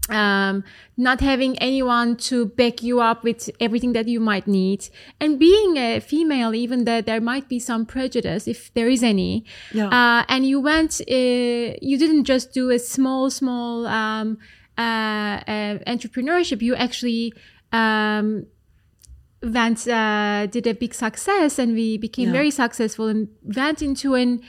um, not having anyone to back you up with everything that you might need, and being a female, even that there might be some prejudice if there is any. Yeah. Uh, and you went, uh, you didn't just do a small, small um, uh, uh, entrepreneurship. You actually um, went, uh, did a big success, and we became Yeah. very successful and went into an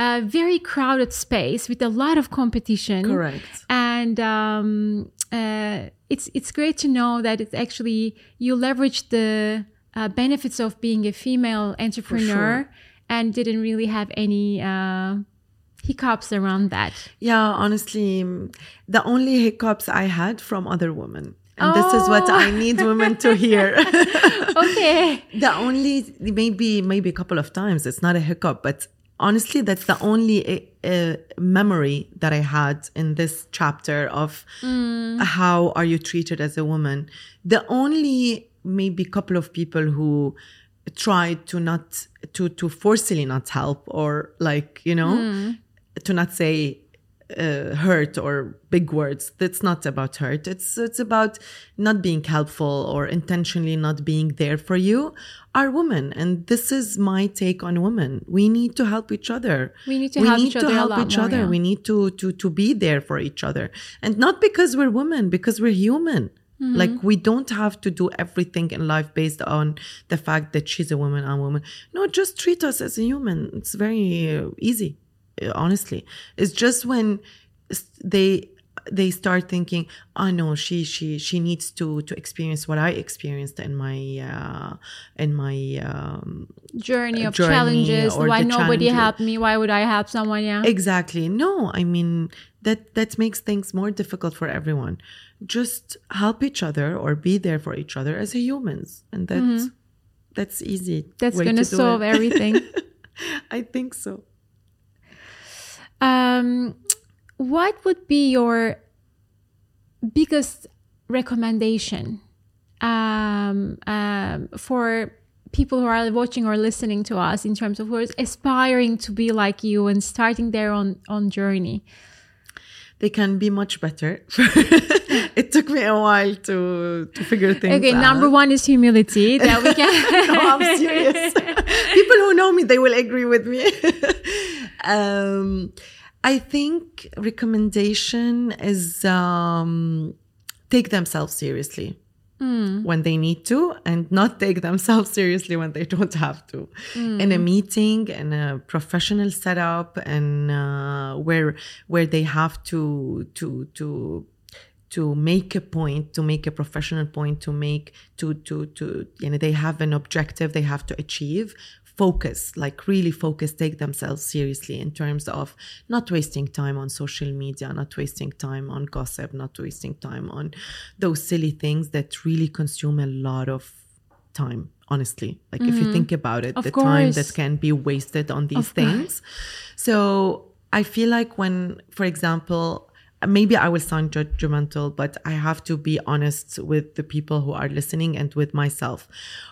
a very crowded space with a lot of competition Correct. and um, uh, it's it's great to know that it's actually you leverage the uh, benefits of being a female entrepreneur and didn't really have any uh, hiccups around that. Yeah, honestly, mm, the only hiccups I had from other women. And this is what I need women to hear. Okay. the only maybe maybe a couple of times it's not a hiccup but honestly that's the only uh, memory that i had in this chapter of mm. how are you treated as a woman. The only maybe couple of people who tried to not to to forcefully not help or like you know mm. to not say uh, hurt or big words. That's not about hurt. It's it's about not being helpful or intentionally not being there for you. Are women, and this is my take on women. We need to help each other. We need to help each other a help each more, other. yeah. We need to to to be there for each other, and not because we're women, because we're human. Mm-hmm. Like we don't have to do everything in life based on the fact that she's a woman, I'm a woman. No, just treat us as a human. It's very uh, easy honestly it's just when they they start thinking oh no she she she needs to to experience what i experienced in my uh in my um Journey of Journey challenges. Why nobody challenges. helped me? Why would I help someone? Yeah. exactly no i mean that that makes things more difficult for everyone just help each other or be there for each other as humans and that's that's easy That's gonna to solve everything. i think so Um, what would be your biggest recommendation um, um, for people who are watching or listening to us in terms of who is aspiring to be like you and starting their own own journey? they can be much better it took me a while to to figure things Okay, out Okay, number one is humility. That we can. no, I'm serious. People who know me, they will agree with me. Um, I think recommendation is um, take themselves seriously when they need to, and not take themselves seriously when they don't have to. In a meeting, in a professional setup, and uh, where where they have to to to to make a point to make a professional point to make to to to you know they have an objective they have to achieve focus like really focus take themselves seriously in terms of not wasting time on social media not wasting time on gossip not wasting time on those silly things that really consume a lot of time honestly. Like if you mm-hmm. think about it Of the time that can be wasted on these Of course. things. So I feel like when, for example, maybe I will sound judgmental, but I have to be honest with the people who are listening and with myself.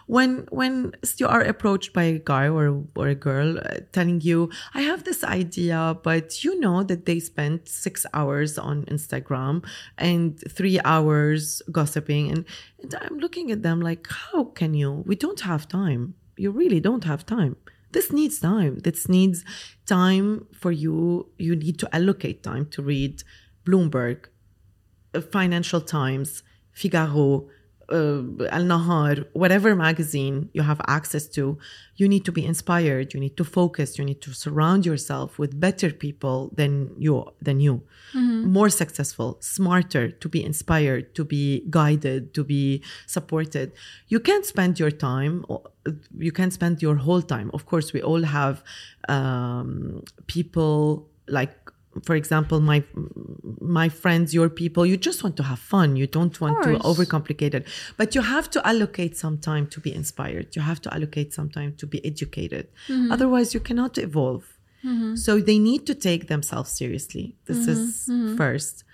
When when you are approached by a guy or or a girl uh, telling you, "I have this idea," but you know that they spent six hours on Instagram and three hours gossiping, and, and I'm looking at them like, "How can you? We don't have time. You really don't have time." this needs time this needs time for you you need to allocate time to read bloomberg uh, financial times figaro uh, Al Nahar, whatever magazine you have access to, you need to be inspired. You need to focus. You need to surround yourself with better people than you, than you, more successful, smarter, to be inspired, to be guided, to be supported. You can't spend your time. You can't spend your whole time. Of course, we all have um, people like for example my my friends your people you just want to have fun. You don't want to overcomplicate it. But you have to allocate some time to be inspired. You have to allocate some time to be educated. Mm-hmm. Otherwise you cannot evolve. Mm-hmm. So they need to take themselves seriously. This mm-hmm. is first.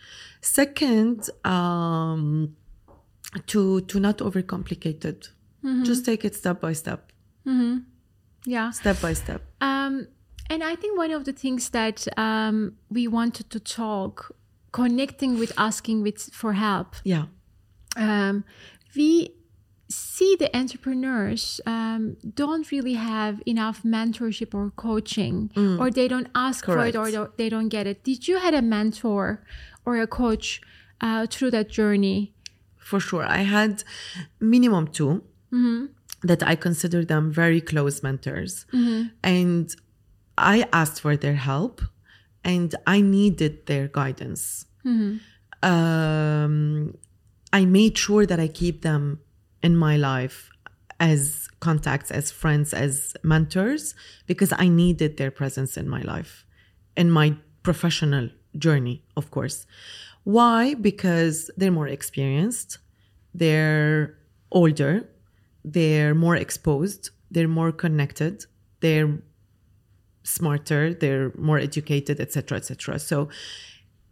Second um to to not overcomplicate it. Just take it step by step. Yeah. step by step. Um, and I think one of the things that um, we wanted to talk connecting with asking with for help Yeah. um, we see the entrepreneurs um, don't really have enough mentorship or coaching or they don't ask for it or Mm. Correct. they don't get it did you had a mentor or a coach uh, through that journey for sure. I had minimum 2 that I consider them very close mentors. And I asked for their help and I needed their guidance. Um, I made sure that I keep them in my life as contacts, as friends, as mentors, because I needed their presence in my life, in my professional journey, of course. Why? Because they're more experienced, they're older, they're more exposed, they're more connected, they're smarter, they're more educated, etc., etc. So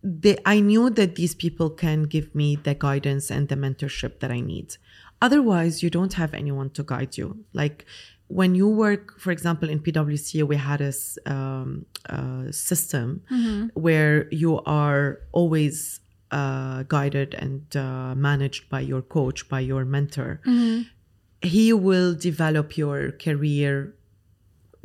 they, I knew that these people can give me the guidance and the mentorship that I need. Otherwise, you don't have anyone to guide you. Like when you work, for example, in PwC, we had a, um, uh, system where you are always uh, guided and uh, managed by your coach, by your mentor. He will develop your career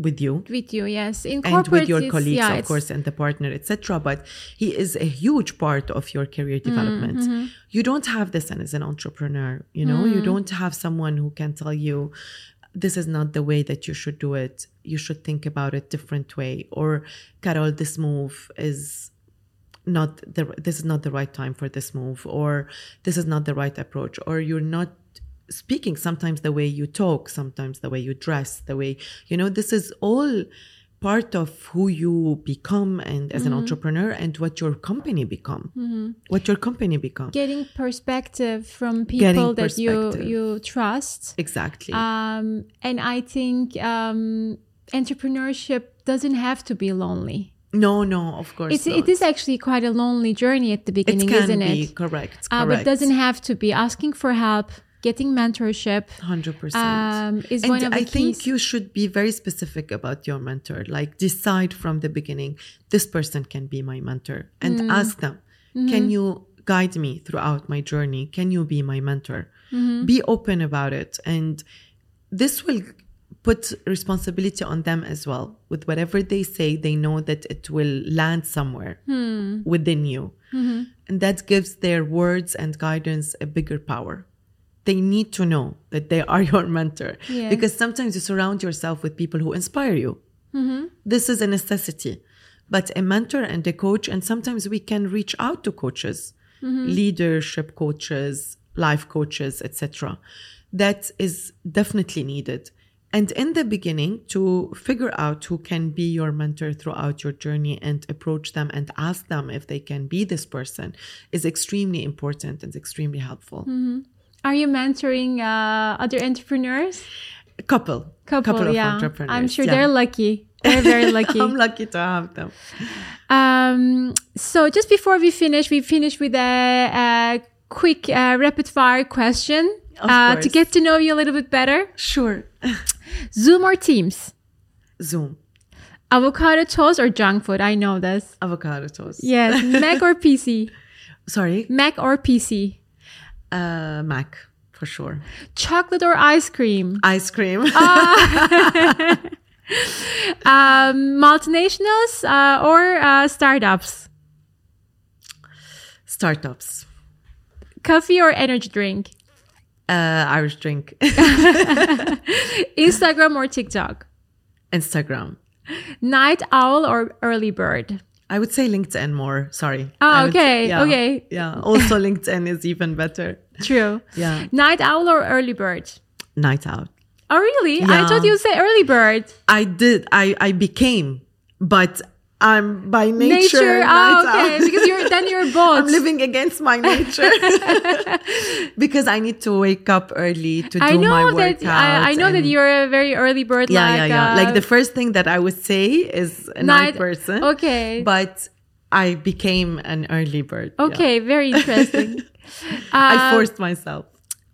with you. With you yes. In and with your colleagues yeah, of course and the partner etc but he is a huge part of your career Mm-hmm, development. you don't have this and as an entrepreneur you know? Mm. you don't have someone who can tell you this is not the way that you should do it. You should think about it different way or Carole this move is not the this is not the right time for this move or this is not the right approach or you're not speaking sometimes the way you talk sometimes the way you dress the way you know this is all part of who you become and as an entrepreneur and what your company become. What your company become. Getting perspective from people that you you trust. Exactly. Um, and i think um, entrepreneurship doesn't have to be lonely. No no of course it's, not. it is actually quite a lonely journey at the beginning it can isn't be. it? Correct Uh, but it doesn't have to be. Asking for help getting mentorship 100% um, is and one of the I keys. think you should be very specific about your mentor. Like decide from the beginning, this person can be my mentor, and Mm. ask them, Mm-hmm. can you guide me throughout my journey? Can you be my mentor? Mm-hmm. Be open about it, and this will put responsibility on them as well. With whatever they say, they know that it will land somewhere Hmm. within you, Mm-hmm. and that gives their words and guidance a bigger power they need to know that they are your mentor. Yeah. because sometimes you surround yourself with people who inspire you. Mm-hmm. This is a necessity. But a mentor and a coach and sometimes we can reach out to coaches mm-hmm. leadership coaches life coaches etc that is definitely needed. And in the beginning to figure out who can be your mentor throughout your journey and approach them and ask them if they can be this person is extremely important and extremely helpful mm-hmm. Are you mentoring uh, other entrepreneurs a couple couple, of yeah entrepreneurs i'm sure yeah. they're lucky they're very lucky i'm lucky to have them Um, so just before we finish, we finish with a, a quick uh, rapid fire question uh, to get to know you a little bit better. sure Zoom or Teams? zoom Avocado toast or junk food? I know this. avocado toast Yes. Mac or PC? sorry Mac or PC? Uh mac for sure Chocolate or ice cream? ice cream Um, multinationals uh, or uh, startups? startups Coffee or energy drink? uh irish drink Instagram or TikTok? instagram Night owl or early bird? I would say linkedin more sorry Oh, would okay, yeah, okay. yeah also linkedin is even better True. Yeah. Night owl or early bird? night owl. Oh, really? I thought you say early bird. i did i i became but i'm by nature, Nature. Oh, okay. because you're then you're both. I'm living against my nature because I need to wake up early to do I know my that. I, I know that you're a very early bird. yeah, like, yeah, yeah. uh, like the first thing that I would say is a night, Night- person. okay. but I became an early bird. yeah. okay, very interesting. I Uh, forced myself.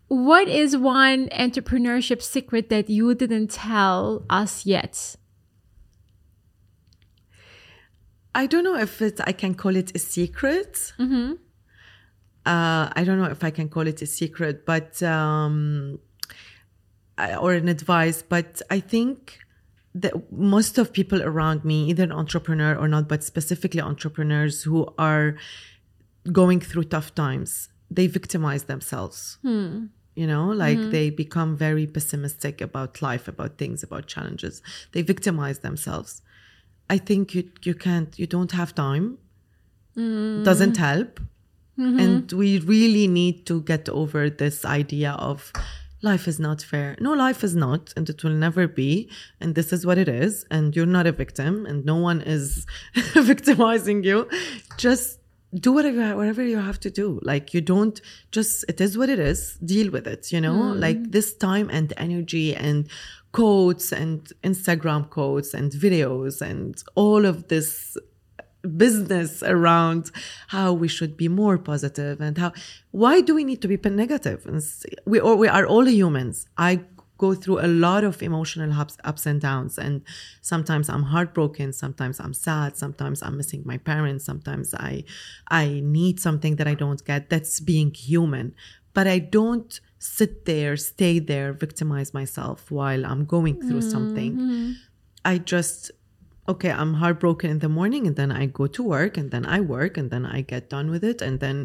what is one entrepreneurship secret that you didn't tell us yet? I don't know if it's, I can call it a secret. Uh, I don't know if I can call it a secret, but, um, or an advice, but I think that most of people around me, either an entrepreneur or not, but specifically entrepreneurs who are going through tough times, they victimize themselves. You know, like they become very pessimistic about life, about things, about challenges. They victimize themselves. I think you you can't you don't have time. Mm. Doesn't help. Mm-hmm. And we really need to get over this idea of life is not fair. No, life is not, and it will never be. And this is what it is. And you're not a victim, and no one is victimizing you. Just do whatever whatever you have to do. Like you don't just it is what it is. Deal with it. You know, mm. like this time and energy and quotes and Instagram quotes and videos and all of this business around how we should be more positive and how why do we need to be negative? And we or we are all humans. I go through a lot of emotional ups, ups and downs and sometimes i'm heartbroken sometimes i'm sad sometimes i'm missing my parents sometimes i i need something that i don't get. That's being human but i don't sit there stay there victimize myself while i'm going through something I just okay, I'm heartbroken in the morning and then I go to work and then I work and then I get done with it and then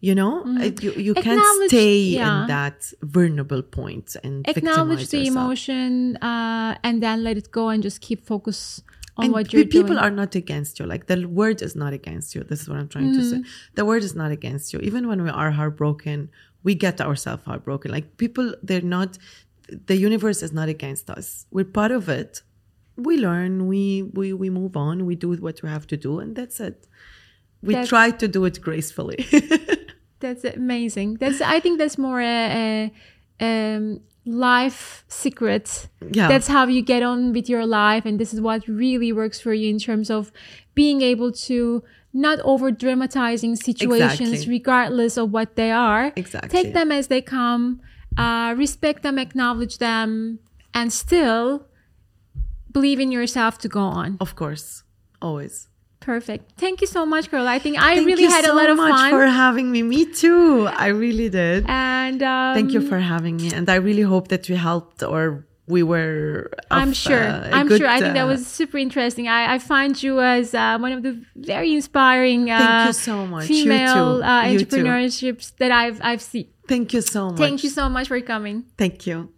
you know, I- you you can't stay yeah. in that vulnerable point and Acknowledge the yourself. emotion uh, and then let it go and just keep focus on and what you're doing. people doing. are not against you. Like the word is not against you. This is what I'm trying to say. Mm-hmm. The word is not against you. Even when we are heartbroken, we get ourselves heartbroken. Like people, they're not. The universe is not against us. We're part of it. We learn. We we we move on. We do what we have to do, and that's it. We That's- try to do it gracefully. That's amazing. That's I think that's more a, a um, life secret. Yeah. That's how you get on with your life, and this is what really works for you in terms of being able to not over dramatizing situations, Exactly. regardless of what they are. Exactly. Take them as they come, uh, respect them, acknowledge them, and still believe in yourself to go on. of course, always. Perfect. Thank you so much, girl. I think I Thank really had so a lot of much fun. for having me. Me too. I really did. and um, Thank you for having me, and I really hope that we helped or we were. I'm sure. uh, I'm good, sure. I think that uh, was super interesting. I, I find you as uh, one of the very inspiring uh, Thank you so much. Female uh, entrepreneurships that I've I've seen. Thank you so much. Thank you so much for coming. Thank you.